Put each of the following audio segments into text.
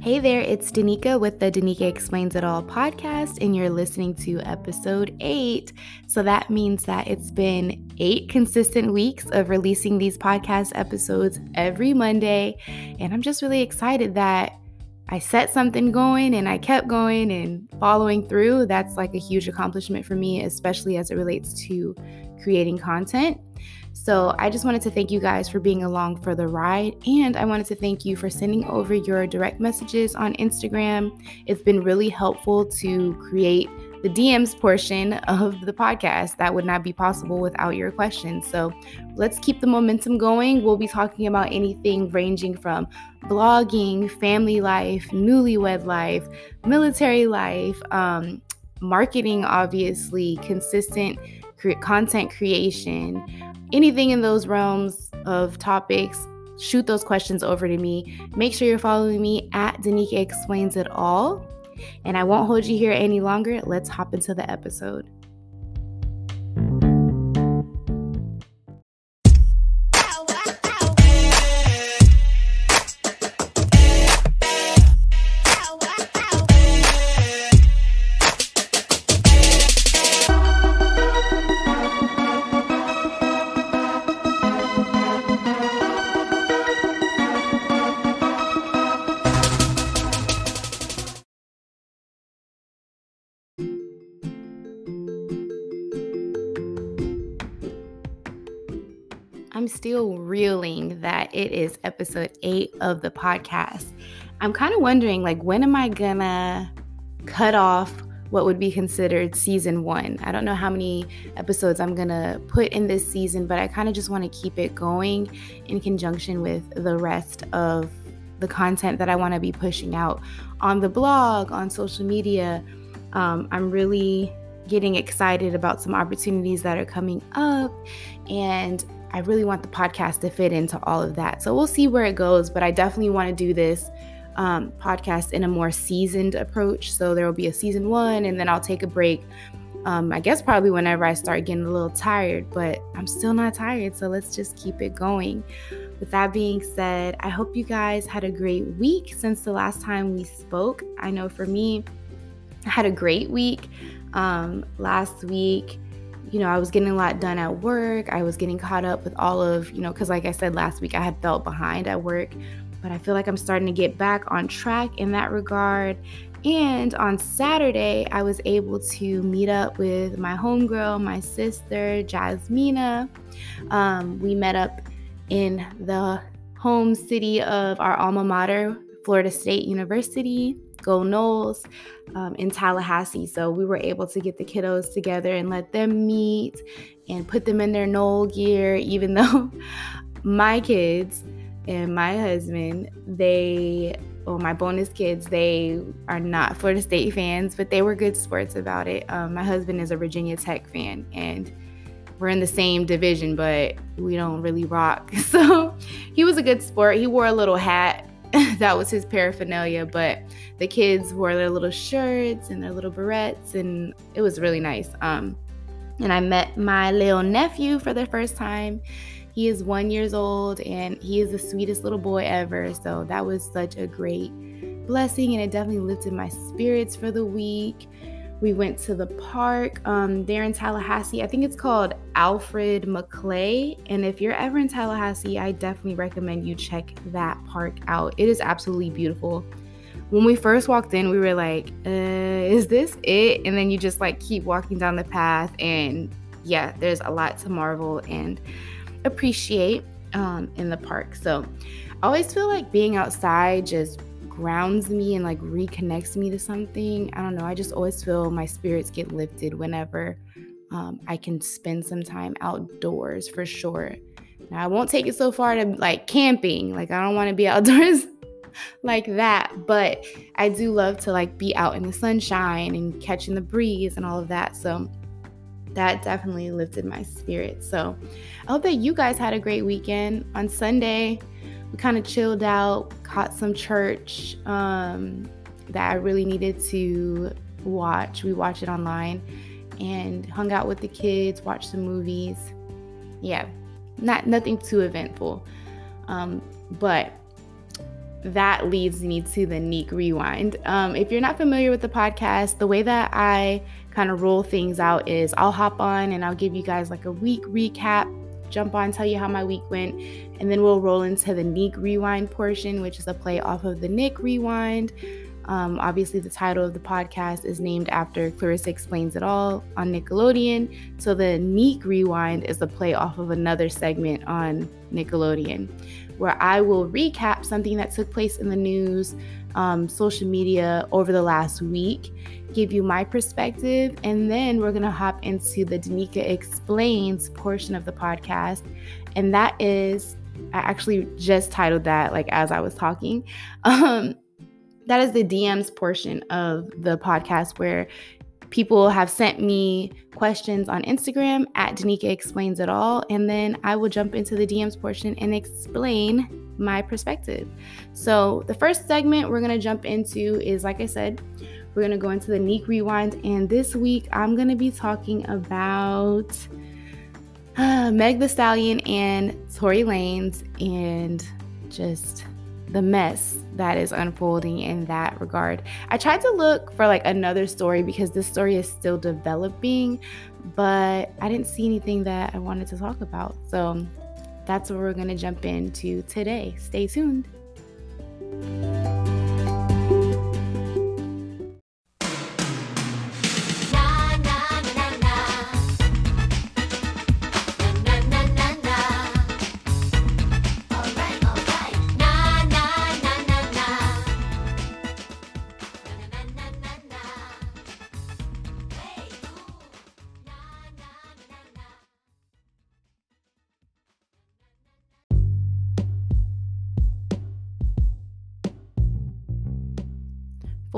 Hey there, it's Danica with the Danica Explains It All podcast, and you're listening to episode eight. So that means that it's been eight consistent weeks of releasing these podcast episodes every Monday. And I'm just really excited that I set something going and I kept going and following through. That's like a huge accomplishment for me, especially as it relates to creating content. So I just wanted to thank you guys for being along for the ride. And I wanted to thank you for sending over your direct messages on Instagram. It's been really helpful to create the DMs portion of the podcast. That would not be possible without your questions. So let's keep the momentum going. We'll be talking about anything ranging from blogging, family life, newlywed life, military life, um, marketing, obviously, consistent content creation, anything in those realms of topics, shoot those questions over to me. Make sure you're following me at Danica Explains It All. And I won't hold you here any longer. Let's hop into the episode. Still reeling that it is episode eight of the podcast. I'm kind of wondering, like, when am I gonna cut off what would be considered season one? I don't know how many episodes I'm gonna put in this season, but I kind of just want to keep it going in conjunction with the rest of the content that I want to be pushing out on the blog, on social media. Um, I'm really getting excited about some opportunities that are coming up and I really want the podcast to fit into all of that. So we'll see where it goes, but I definitely want to do this um, podcast in a more seasoned approach. So there will be a season one, and then I'll take a break. Um, I guess probably whenever I start getting a little tired, but I'm still not tired. So let's just keep it going. With that being said, I hope you guys had a great week since the last time we spoke. I know for me, I had a great week. Um, last week, you know, I was getting a lot done at work. I was getting caught up with all of, you know, because like I said last week, I had felt behind at work, but I feel like I'm starting to get back on track in that regard. And on Saturday, I was able to meet up with my homegirl, my sister, Jasmina. Um, we met up in the home city of our alma mater, Florida State University. Go Noles um, in Tallahassee. So we were able to get the kiddos together and let them meet and put them in their Nole gear, even though my kids and my husband, they, well, my bonus kids, they are not Florida State fans, but they were good sports about it. Um, my husband is a Virginia Tech fan and we're in the same division, but we don't really rock. So he was a good sport. He wore a little hat that was his paraphernalia. But the kids wore their little shirts and their little barrettes, and it was really nice. Um, and I met my little nephew for the first time. He is one years old, and he is the sweetest little boy ever. So that was such a great blessing, and it definitely lifted my spirits for the week. We went to the park um, there in Tallahassee. I think it's called Alfred Maclay. And if you're ever in Tallahassee, I definitely recommend you check that park out. It is absolutely beautiful. When we first walked in, we were like, uh, is this it? And then you just like keep walking down the path. And yeah, there's a lot to marvel and appreciate um, in the park. So I always feel like being outside just grounds me and like reconnects me to something. I don't know. I just always feel my spirits get lifted whenever um, I can spend some time outdoors for sure. Now, I won't take it so far to like camping. Like, I don't want to be outdoors like that, but I do love to like be out in the sunshine and catching the breeze and all of that. So, that definitely lifted my spirit. So, I hope that you guys had a great weekend. On Sunday, we kind of chilled out, caught some church um, that I really needed to watch. We watched it online and hung out with the kids, watched some movies. Yeah, not nothing too eventful. Um, but that leads me to the Neek Rewind. Um, if you're not familiar with the podcast, the way that I kind of roll things out is I'll hop on and I'll give you guys like a week recap, jump on, tell you how my week went, and then we'll roll into the Neek Rewind portion, which is a play off of the Nick Rewind. Um, obviously, the title of the podcast is named after Clarissa Explains It All on Nickelodeon. So the Neek Rewind is a play off of another segment on Nickelodeon where I will recap something that took place in the news, um, social media over the last week, give you my perspective, and then we're going to hop into the Danica Explains portion of the podcast. And that is, I actually just titled that like as I was talking. Um, that is the DMs portion of the podcast where people have sent me questions on Instagram at Danica Explains It All, and then I will jump into the DMs portion and explain my perspective. So, the first segment we're gonna jump into is like I said, we're gonna go into the Neek Rewind, and this week I'm gonna be talking about uh, Meg the Stallion and Tory Lanez and just the mess that is unfolding in that regard. I tried to look for like another story because this story is still developing, but I didn't see anything that I wanted to talk about. So that's what we're going to jump into today. Stay tuned.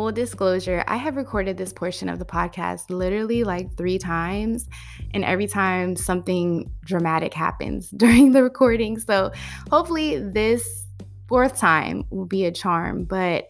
Full disclosure, I have recorded this portion of the podcast literally like three times, and every time something dramatic happens during the recording. So hopefully, this fourth time will be a charm. But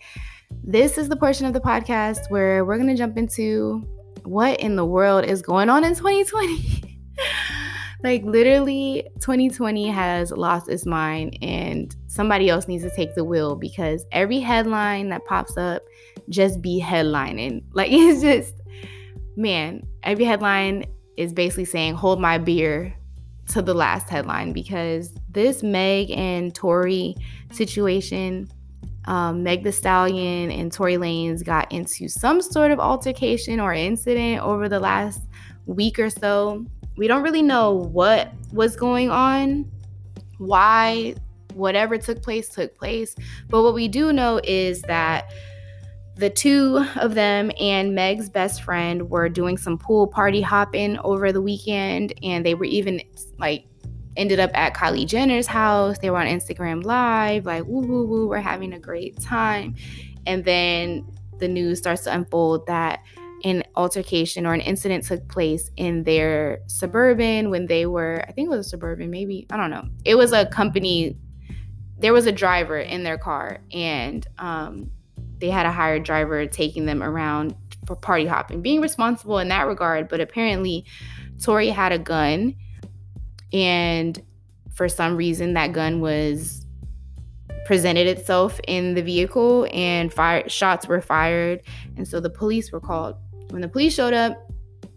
this is the portion of the podcast where we're going to jump into what in the world is going on in 2020. like, literally, 2020 has lost its mind, and somebody else needs to take the wheel because every headline that pops up just be headlining. Like it's just, man, every headline is basically saying, hold my beer to the last headline because this Meg and Tory situation, um, Meg the Stallion and Tory Lanez got into some sort of altercation or incident over the last week or so. We don't really know what was going on, why whatever took place took place. But what we do know is that the two of them and Meg's best friend were doing some pool party hopping over the weekend, and they were even like ended up at Kylie Jenner's house. They were on Instagram Live, like woo woo woo, we're having a great time. And then the news starts to unfold that an altercation or an incident took place in their suburban when they were, I think it was a suburban, maybe, I don't know. It was a company, there was a driver in their car, and um, they had a hired driver taking them around for party hopping, being responsible in that regard. But apparently, Tory had a gun, and for some reason, that gun was presented itself in the vehicle, and fire shots were fired, and so the police were called. When the police showed up,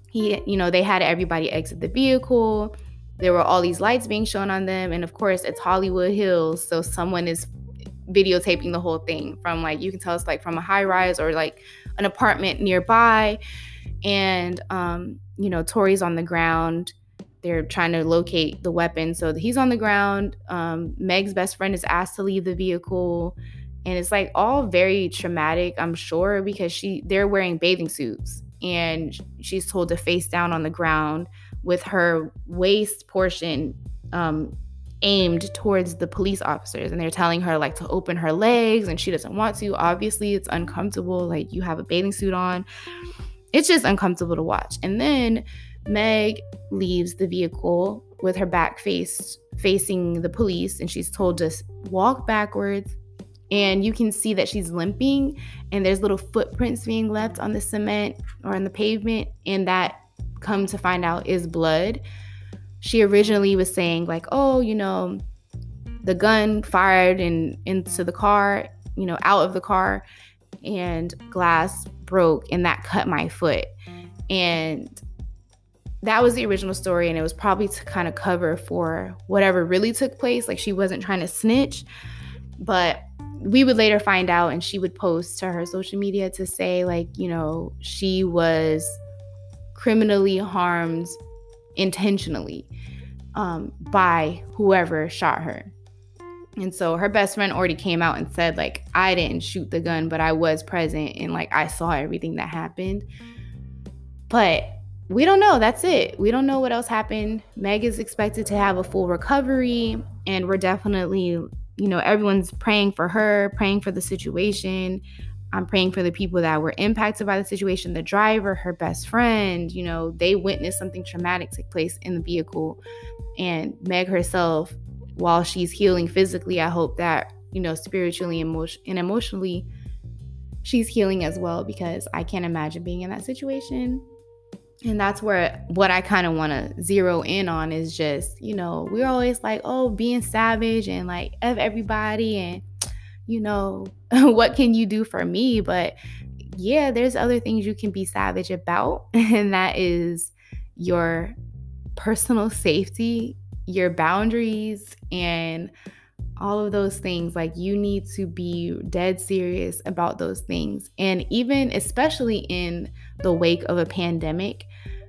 he, you know, they had everybody exit the vehicle. There were all these lights being shown on them, and of course, it's Hollywood Hills, so someone is videotaping the whole thing from like you can tell it's like from a high rise or like an apartment nearby. And um you know Tory's on the ground. They're trying to locate the weapon. So he's on the ground. Um Meg's best friend is asked to leave the vehicle. And it's like all very traumatic I'm sure because she they're wearing bathing suits. And she's told to face down on the ground with her waist portion um aimed towards the police officers and they're telling her like to open her legs and she doesn't want to. Obviously it's uncomfortable like you have a bathing suit on. It's just uncomfortable to watch. And then meg leaves the vehicle with her back face facing the police and she's told to walk backwards. And you can see that she's limping and there's little footprints being left on the cement or on the pavement and that come to find out is blood she originally was saying like, "Oh, you know, the gun fired in into the car you know, out of the car and glass broke and that cut my foot. And that was the original story and it was probably to kind of cover for whatever really took place like she wasn't trying to snitch but we would later find out and she would post to her social media to say like you know she was criminally harmed intentionally um, by whoever shot her and so her best friend already came out and said like i didn't shoot the gun but i was present and like i saw everything that happened but we don't know. That's it. We don't know what else happened. Meg is expected to have a full recovery, and we're definitely, you know, everyone's praying for her, praying for the situation. I'm praying for the people that were impacted by the situation, the driver, her best friend, you know, they witnessed something traumatic take place in the vehicle. And Meg herself, while she's healing physically, I hope that, you know, spiritually emotion- and emotionally, she's healing as well because I can't imagine being in that situation and that's where what I kind of want to zero in on is just, you know, we're always like, oh, being savage and like of everybody and you know, what can you do for me? But yeah, there's other things you can be savage about, and that is your personal safety, your boundaries, and all of those things. Like, you need to be dead serious about those things. And even, especially in the wake of a pandemic,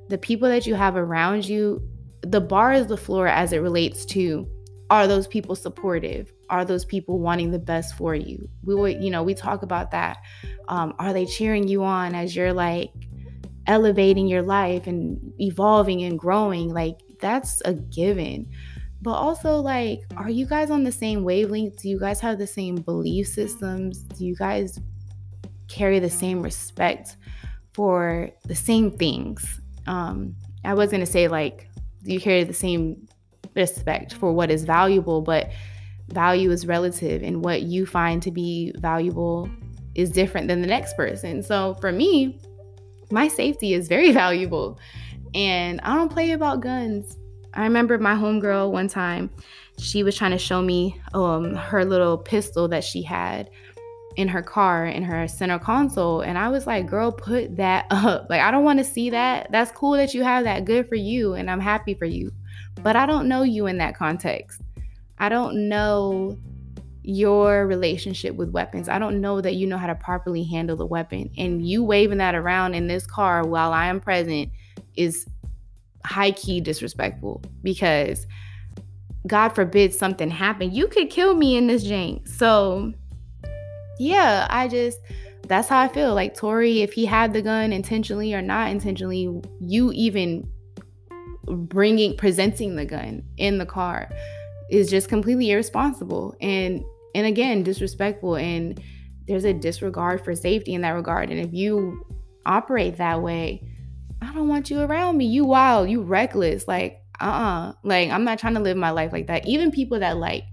the people that you have around you, the bar is the floor as it relates to are those people supportive? Are those people wanting the best for you? We would, you know, we talk about that. Um, are they cheering you on as you're like elevating your life and evolving and growing? Like, that's a given. But also, like, are you guys on the same wavelength? Do you guys have the same belief systems? Do you guys carry the same respect for the same things? um, I was gonna say like do you carry the same respect for what is valuable, but value is relative, and what you find to be valuable is different than the next person. So for me, my safety is very valuable, and I don't play about guns. I remember my homegirl one time, she was trying to show me um, her little pistol that she had in her car in her center console and i was like girl put that up like i don't want to see that that's cool that you have that good for you and i'm happy for you but i don't know you in that context. I don't know your relationship with weapons. I don't know that you know how to properly handle the weapon. And you waving that around in this car while i am present is high key disrespectful because god forbid something happen you could kill me in this jank. So yeah, I just that's how I feel. Like Tory, if he had the gun intentionally or not intentionally, you even bringing presenting the gun in the car is just completely irresponsible and and again disrespectful and there's a disregard for safety in that regard and if you operate that way i don't want you around me you wild you reckless like uh-uh like i'm not trying to live my life like that even people that like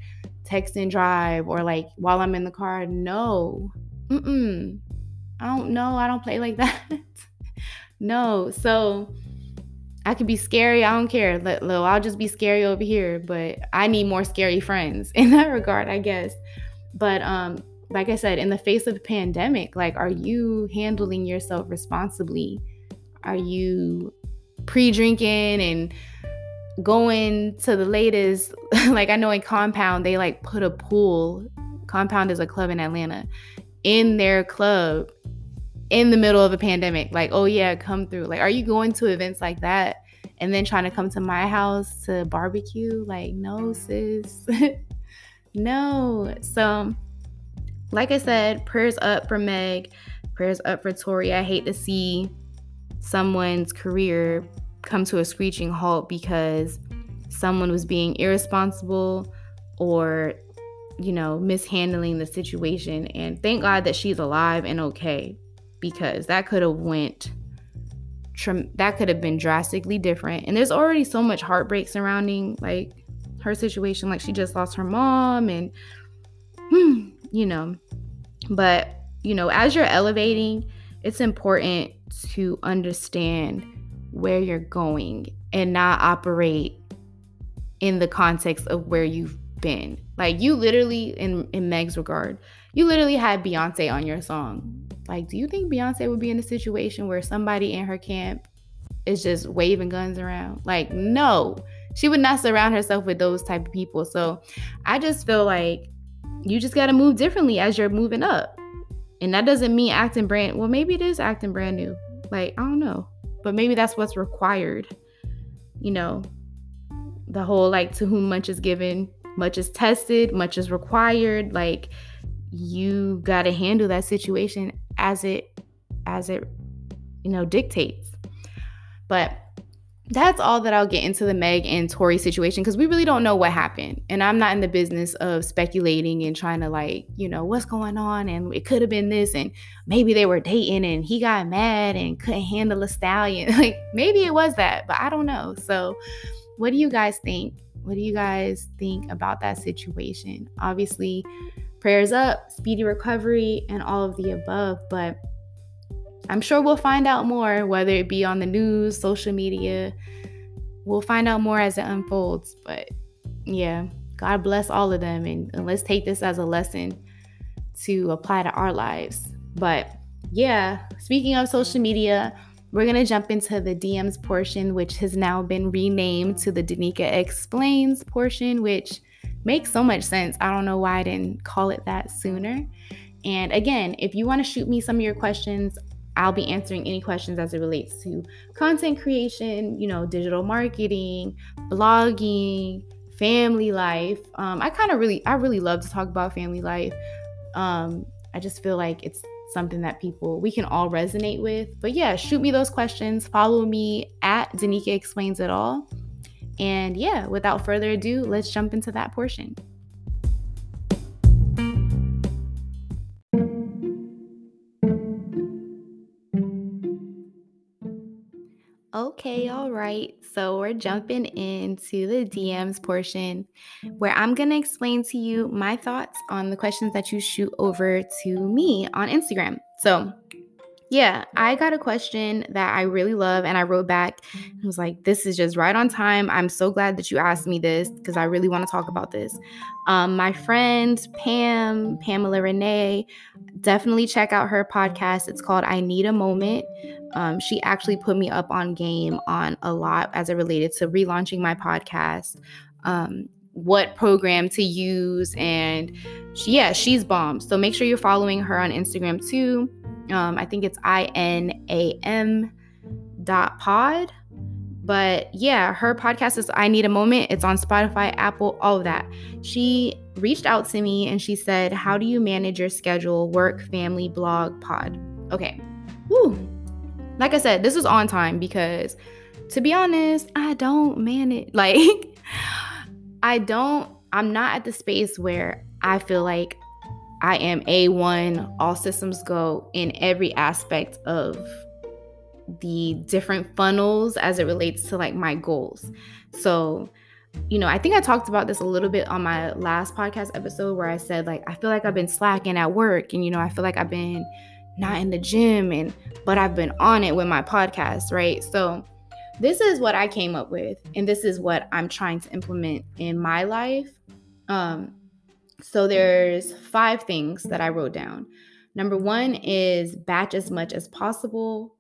text and drive or like while I'm in the car. No. Mm-mm. I don't know. I don't play like that. no. So I can be scary. I don't care. Let, I'll just be scary over here. But I need more scary friends in that regard, I guess. But um, like I said, in the face of pandemic, like, are you handling yourself responsibly? Are you pre-drinking and going to the latest like i know in compound they like put a pool compound is a club in atlanta in their club in the middle of a pandemic like oh yeah come through. Like are you going to events like that and then trying to come to my house to barbecue? Like no sis. No. So like i said prayers up for meg. Prayers up for Tory. I hate to see someone's career come to a screeching halt because someone was being irresponsible or you know mishandling the situation. And thank god that she's alive and okay because that could have went that could have been drastically different and there's already so much heartbreak surrounding like her situation like she just lost her mom and hmm, you know but you know as you're elevating it's important to understand where you're going and not operate in the context of where you've been. Like you literally in in Meg's regard, you literally had Beyonce on your song. Like, do you think Beyonce would be in a situation where somebody in her camp is just waving guns around? Like, no. She would not surround herself with those type of people. So I just feel like you just got to move differently as you're moving up. And that doesn't mean acting brand well, maybe it is acting brand new. Like, I don't know. But maybe that's what's required. You know, the whole like to whom much is given, much is tested, much is required. Like you got to handle that situation as it as it you know dictates. But that's all that I'll get into the Meg and Tory situation because we really don't know what happened. And I'm not in the business of speculating and trying to, like, you know, what's going on. And it could have been this. And maybe they were dating and he got mad and couldn't handle a stallion. Like, maybe it was that, but I don't know. So, what do you guys think? What do you guys think about that situation? Obviously, prayers up, speedy recovery, and all of the above. But I'm sure we'll find out more, whether it be on the news, social media. We'll find out more as it unfolds. But yeah, God bless all of them. And, and let's take this as a lesson to apply to our lives. But yeah, speaking of social media, we're going to jump into the DMs portion, which has now been renamed to the Danica Explains portion, which makes so much sense. I don't know why I didn't call it that sooner. And again, if you want to shoot me some of your questions, I'll be answering any questions as it relates to content creation, you know, digital marketing, blogging, family life. Um, I kind of really, I really love to talk about family life. Um, I just feel like it's something that people we can all resonate with. But yeah, shoot me those questions. Follow me at Danica Explains It All. And yeah, without further ado, let's jump into that portion. Okay, all right. So we're jumping into the DMs portion where I'm going to explain to you my thoughts on the questions that you shoot over to me on Instagram. So, yeah, I got a question that I really love and I wrote back and was like, this is just right on time. I'm so glad that you asked me this because I really want to talk about this. Um, my friend Pam, Pamela Renee, definitely check out her podcast. It's called I Need a Moment. Um, she actually put me up on game on a lot as it related to relaunching my podcast, um, what program to use, and she, yeah, she's bomb. So make sure you're following her on Instagram too. Um, I think it's I N A M dot pod. But yeah, her podcast is I Need a Moment. It's on Spotify, Apple, all of that. She reached out to me and she said, How do you manage your schedule, work, family, blog, pod? Okay. Woo. Like I said, this is on time because to be honest, I don't manage. Like, I don't, I'm not at the space where I feel like I am A1, all systems go in every aspect of the different funnels as it relates to like my goals. So, you know, I think I talked about this a little bit on my last podcast episode where I said, like, I feel like I've been slacking at work and, you know, I feel like I've been not in the gym and, but I've been on it with my podcast, right? So, this is what I came up with, and this is what I'm trying to implement in my life. Um, so there's five things that I wrote down. Number one is batch as much as possible.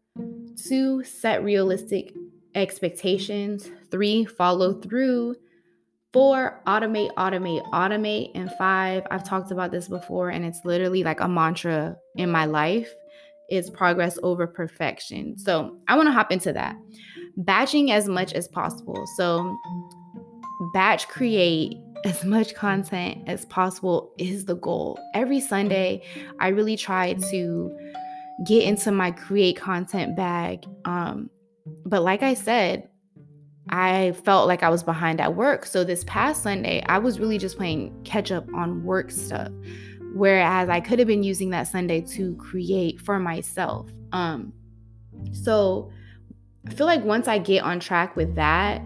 Two, set realistic expectations. Three, follow through. Four, automate, automate, automate. And five, I've talked about this before, and it's literally like a mantra in my life is progress over perfection. So I want to hop into that. Batching as much as possible. So batch create as much content as possible is the goal. Every Sunday, I really try to get into my create content bag. Um, but like I said, I felt like I was behind at work. So this past Sunday, I was really just playing catch up on work stuff. Whereas I could have been using that Sunday to create for myself. Um, so I feel like once I get on track with that,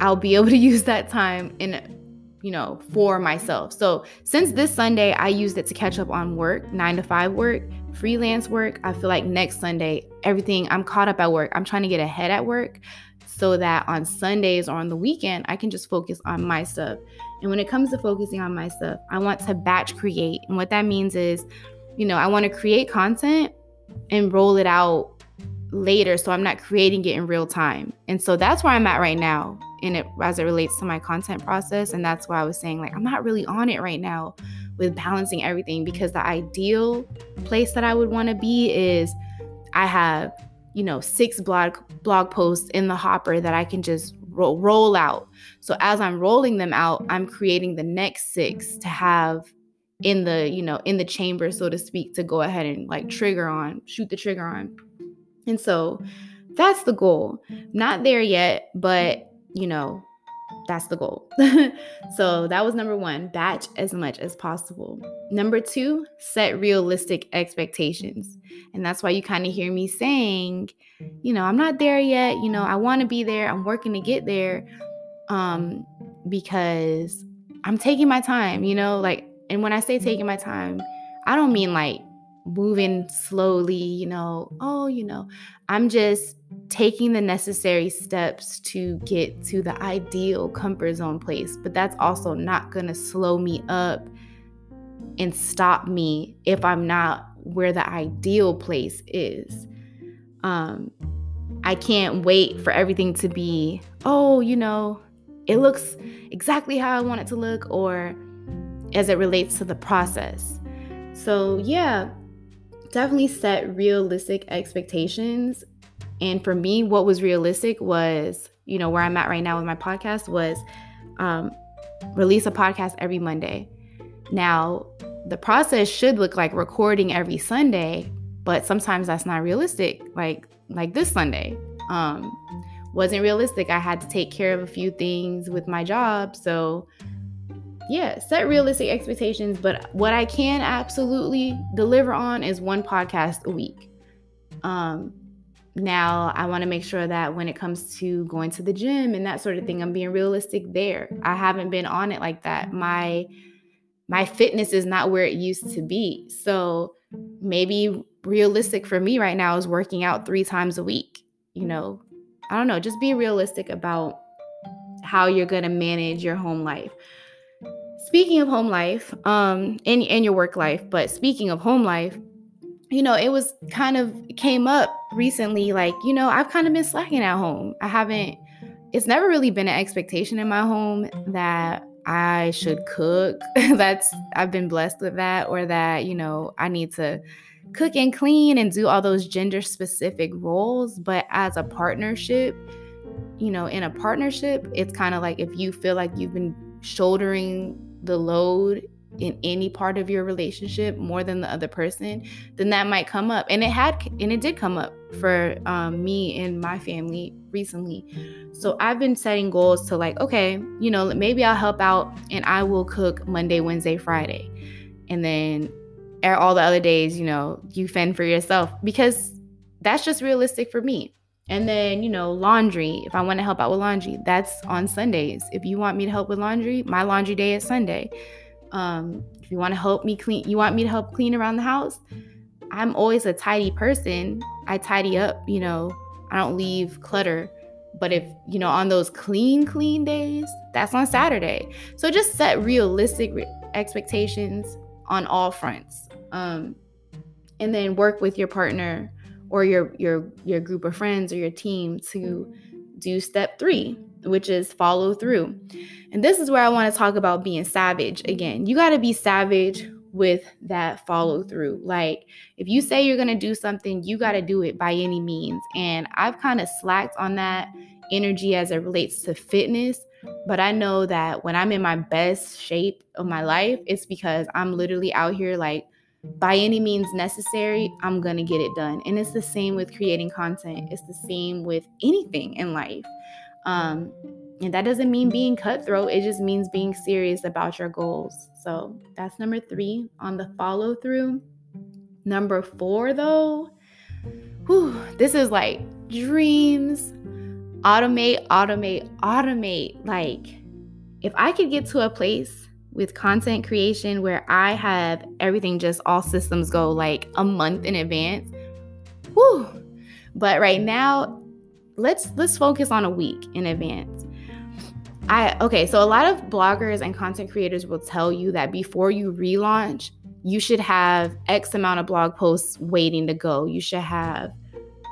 I'll be able to use that time in you know, for myself. So since this Sunday, I used it to catch up on work, nine to five work. freelance work, I feel like next Sunday, everything, I'm caught up at work. I'm trying to get ahead at work so that on Sundays or on the weekend, I can just focus on my stuff. And when it comes to focusing on my stuff, I want to batch create. And what that means is, you know, I want to create content and roll it out later so I'm not creating it in real time. And so that's where I'm at right now in it as it relates to my content process and that's why I was saying like I'm not really on it right now with balancing everything because the ideal place that I would want to be is I have, you know, six blog blog posts in the hopper that I can just roll out. So as I'm rolling them out, I'm creating the next six to have in the, you know, in the chamber so to speak to go ahead and like trigger on, shoot the trigger on. And so that's the goal. Not there yet, but you know, that's the goal. so that was number one batch as much as possible. Number two, set realistic expectations. And that's why you kind of hear me saying, you know, I'm not there yet. You know, I want to be there. I'm working to get there um, because I'm taking my time, you know, like, and when I say taking my time, I don't mean like moving slowly, you know, oh, you know, I'm just taking the necessary steps to get to the ideal comfort zone place. But that's also not going to slow me up and stop me if I'm not where the ideal place is. Um, I can't wait for everything to be, oh, you know, it looks exactly how I want it to look, or as it relates to the process. So, yeah, definitely set realistic expectations. And for me, what was realistic was, you know, where I'm at right now with my podcast was um, release a podcast every Monday. Now, the process should look like recording every Sunday, but sometimes that's not realistic. Like like this Sunday, um, wasn't realistic. I had to take care of a few things with my job, so yeah, set realistic expectations. But what I can absolutely deliver on is one podcast a week. Um, now I want to make sure that when it comes to going to the gym and that sort of thing, I'm being realistic there. I haven't been on it like that. My my fitness is not where it used to be. So maybe realistic for me right now is working out three times a week. You know, I don't know, just be realistic about how you're going to manage your home life speaking of home life, um, and, and your work life, but speaking of home life, you know, it was kind of came up recently, like, you know, I've kind of been slacking at home. I haven't, it's never really been an expectation in my home that I should cook. That's, I've been blessed with that, or that, you know, I need to cook and clean and do all those gender specific roles. But as a partnership, you know, in a partnership, it's kind of like if you feel like you've been shouldering the load in any part of your relationship more than the other person, then that might come up. And it had, and it did come up for um, me and my family recently. So I've been setting goals to like, okay, you know, maybe I'll help out and I will cook Monday, Wednesday, Friday. And then all the other days, you know, you fend for yourself because that's just realistic for me. And then, you know, laundry. If I want to help out with laundry, that's on Sundays. If you want me to help with laundry, my laundry day is Sunday. Um, if you want to help me clean, you want me to help clean around the house, I'm always a tidy person. I tidy up, you know, I don't leave clutter. But if, you know, on those clean, clean days, that's on Saturday. So just set realistic re- expectations on all fronts. Um, and then work with your partner or your your your group of friends or your team to do step 3 which is follow through. And this is where i want to talk about being savage again. You got to be savage with that follow through. Like if you say you're going to do something you got to do it by any means. And i've kind of slacked on that energy as it relates to fitness but I know that when I'm in my best shape of my life, it's because I'm literally out here like by any means necessary, I'm going to get it done. And it's the same with creating content, it's the same with anything in life. Um, and that doesn't mean being cutthroat, it just means being serious about your goals. So that's number three on the follow through. Number four, though, whew, this is like dreams. Automate, automate, automate. Like, if I could get to a place with content creation where I have everything just all systems go like a month in advance. Whew. But right now, let's let's focus on a week in advance. I okay, so a lot of bloggers and content creators will tell you that before you relaunch, you should have X amount of blog posts waiting to go. You should have,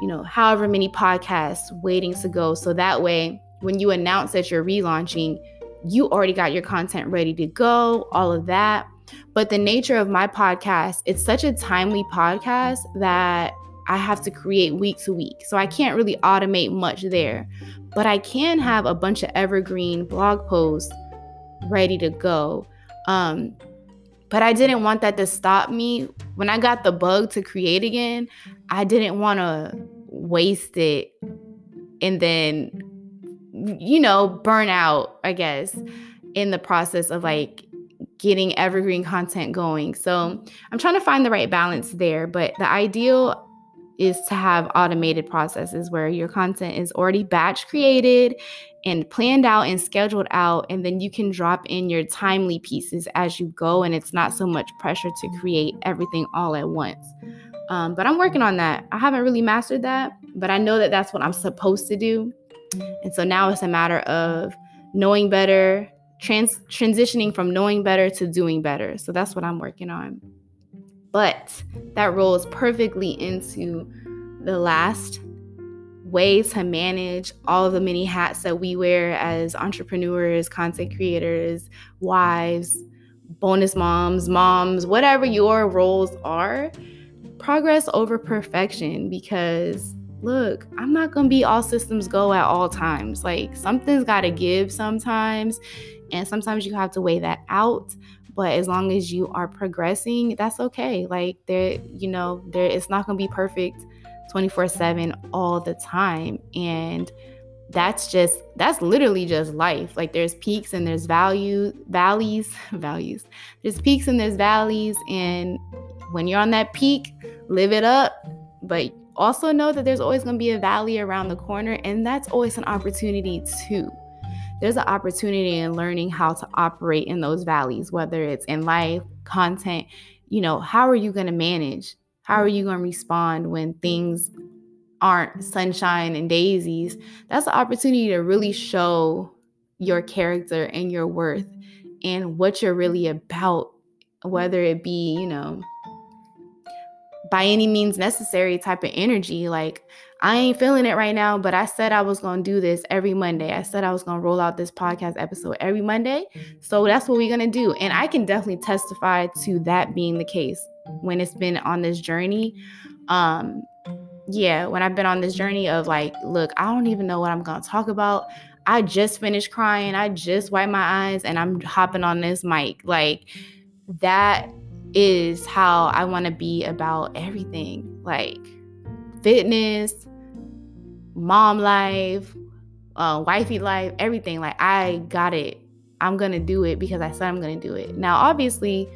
you know, however many podcasts waiting to go. So that way, when you announce that you're relaunching, you already got your content ready to go, all of that. But the nature of my podcast, it's such a timely podcast that I have to create week to week. So I can't really automate much there. But I can have a bunch of evergreen blog posts ready to go. Um, but I didn't want that to stop me. When I got the bug to create again, I didn't want to waste it and then, you know, burn out, I guess, in the process of like getting evergreen content going. So I'm trying to find the right balance there. But the ideal is to have automated processes where your content is already batch created and planned out and scheduled out and then you can drop in your timely pieces as you go and it's not so much pressure to create everything all at once um, but i'm working on that i haven't really mastered that but i know that that's what i'm supposed to do and so now it's a matter of knowing better trans- transitioning from knowing better to doing better so that's what i'm working on but that rolls perfectly into the last way to manage all of the many hats that we wear as entrepreneurs, content creators, wives, bonus moms, moms, whatever your roles are. Progress over perfection because look, I'm not going to be all systems go at all times. Like something's got to give sometimes, and sometimes you have to weigh that out. But as long as you are progressing that's okay. Like there you know there it's not going to be perfect 24/7 all the time. And that's just that's literally just life. Like there's peaks and there's value valleys values. There's peaks and there's valleys. And when you're on that peak live it up. But also know that there's always going to be a valley around the corner and that's always an opportunity too there's an opportunity in learning how to operate in those valleys, whether it's in life, content. You know, how are you going to manage? How are you going to respond when things aren't sunshine and daisies? That's an opportunity to really show your character and your worth and what you're really about, whether it be, you know, by any means necessary type of energy. Like, I ain't feeling it right now, but I said I was going to do this every Monday. I said I was going to roll out this podcast episode every Monday. So that's what we're going to do. And I can definitely testify to that being the case when it's been on this journey. Um, yeah, when I've been on this journey of like, look, I don't even know what I'm going to talk about. I just finished crying. I just wiped my eyes and I'm hopping on this mic. Like, that is how I want to be about everything like fitness, mom life, uh, wifey life, everything. Like I got it. I'm gonna do it because I said I'm gonna do it. Now, obviously,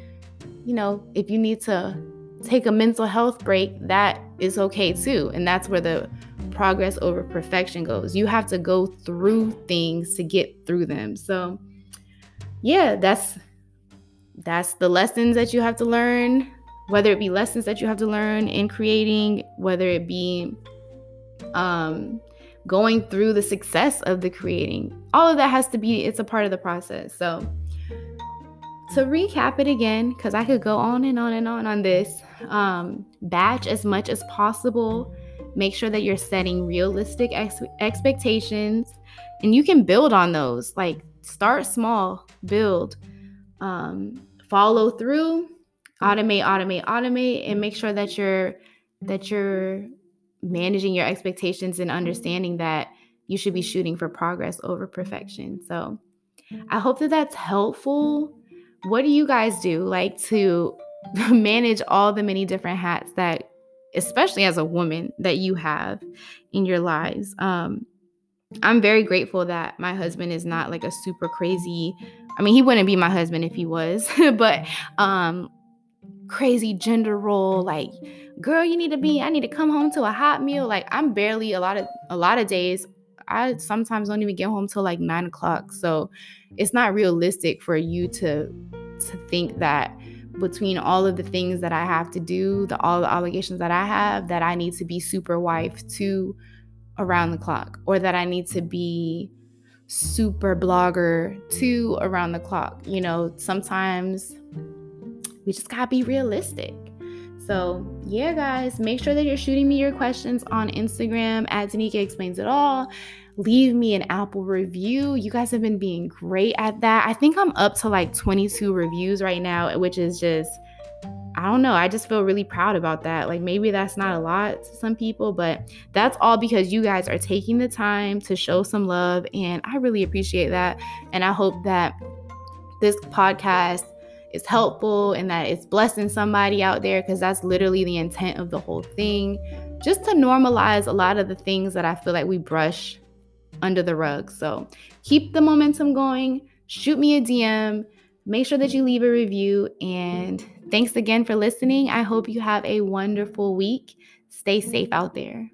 you know, if you need to take a mental health break, that is okay too. And that's where the progress over perfection goes. You have to go through things to get through them. So, yeah, that's that's the lessons that you have to learn, whether it be lessons that you have to learn in creating, whether it be um, going through the success of the creating. All of that has to be, it's a part of the process. So, to recap it again, because I could go on and on and on on this, um, batch as much as possible. Make sure that you're setting realistic ex- expectations and you can build on those. Like, start small, build, um, follow through, automate, automate, automate, and make sure that you're that you're managing your expectations and understanding that you should be shooting for progress over perfection. So I hope that that's helpful. What do you guys do like to manage all the many different hats that especially as a woman that you have in your lives? Um I'm very grateful that my husband is not like a super crazy I mean, he wouldn't be my husband if he was, but um crazy gender role like girl you need to be i need to come home to a hot meal like i'm barely a lot of a lot of days I sometimes don't even get home till like nine o'clock. So it's not realistic for you to to think that between all of the things that I have to do, the all the obligations that I have, that I need to be super wife to around the clock, or that I need to be super blogger to around the clock. You know, sometimes we just gotta be realistic. So, yeah, guys, make sure that you're shooting me your questions on Instagram at Danica Explains It All. Leave me an Apple review. You guys have been being great at that. I think I'm up to like 22 reviews right now, which is just, I don't know. I just feel really proud about that. Like maybe that's not a lot to some people, but that's all because you guys are taking the time to show some love. And I really appreciate that. And I hope that this podcast is helpful and that it's blessing somebody out there because that's literally the intent of the whole thing. Just to normalize a lot of the things that I feel like we brush under the rug. So keep the momentum going. Shoot me a DM. Make sure that you leave a review. And thanks again for listening. I hope you have a wonderful week. Stay safe out there.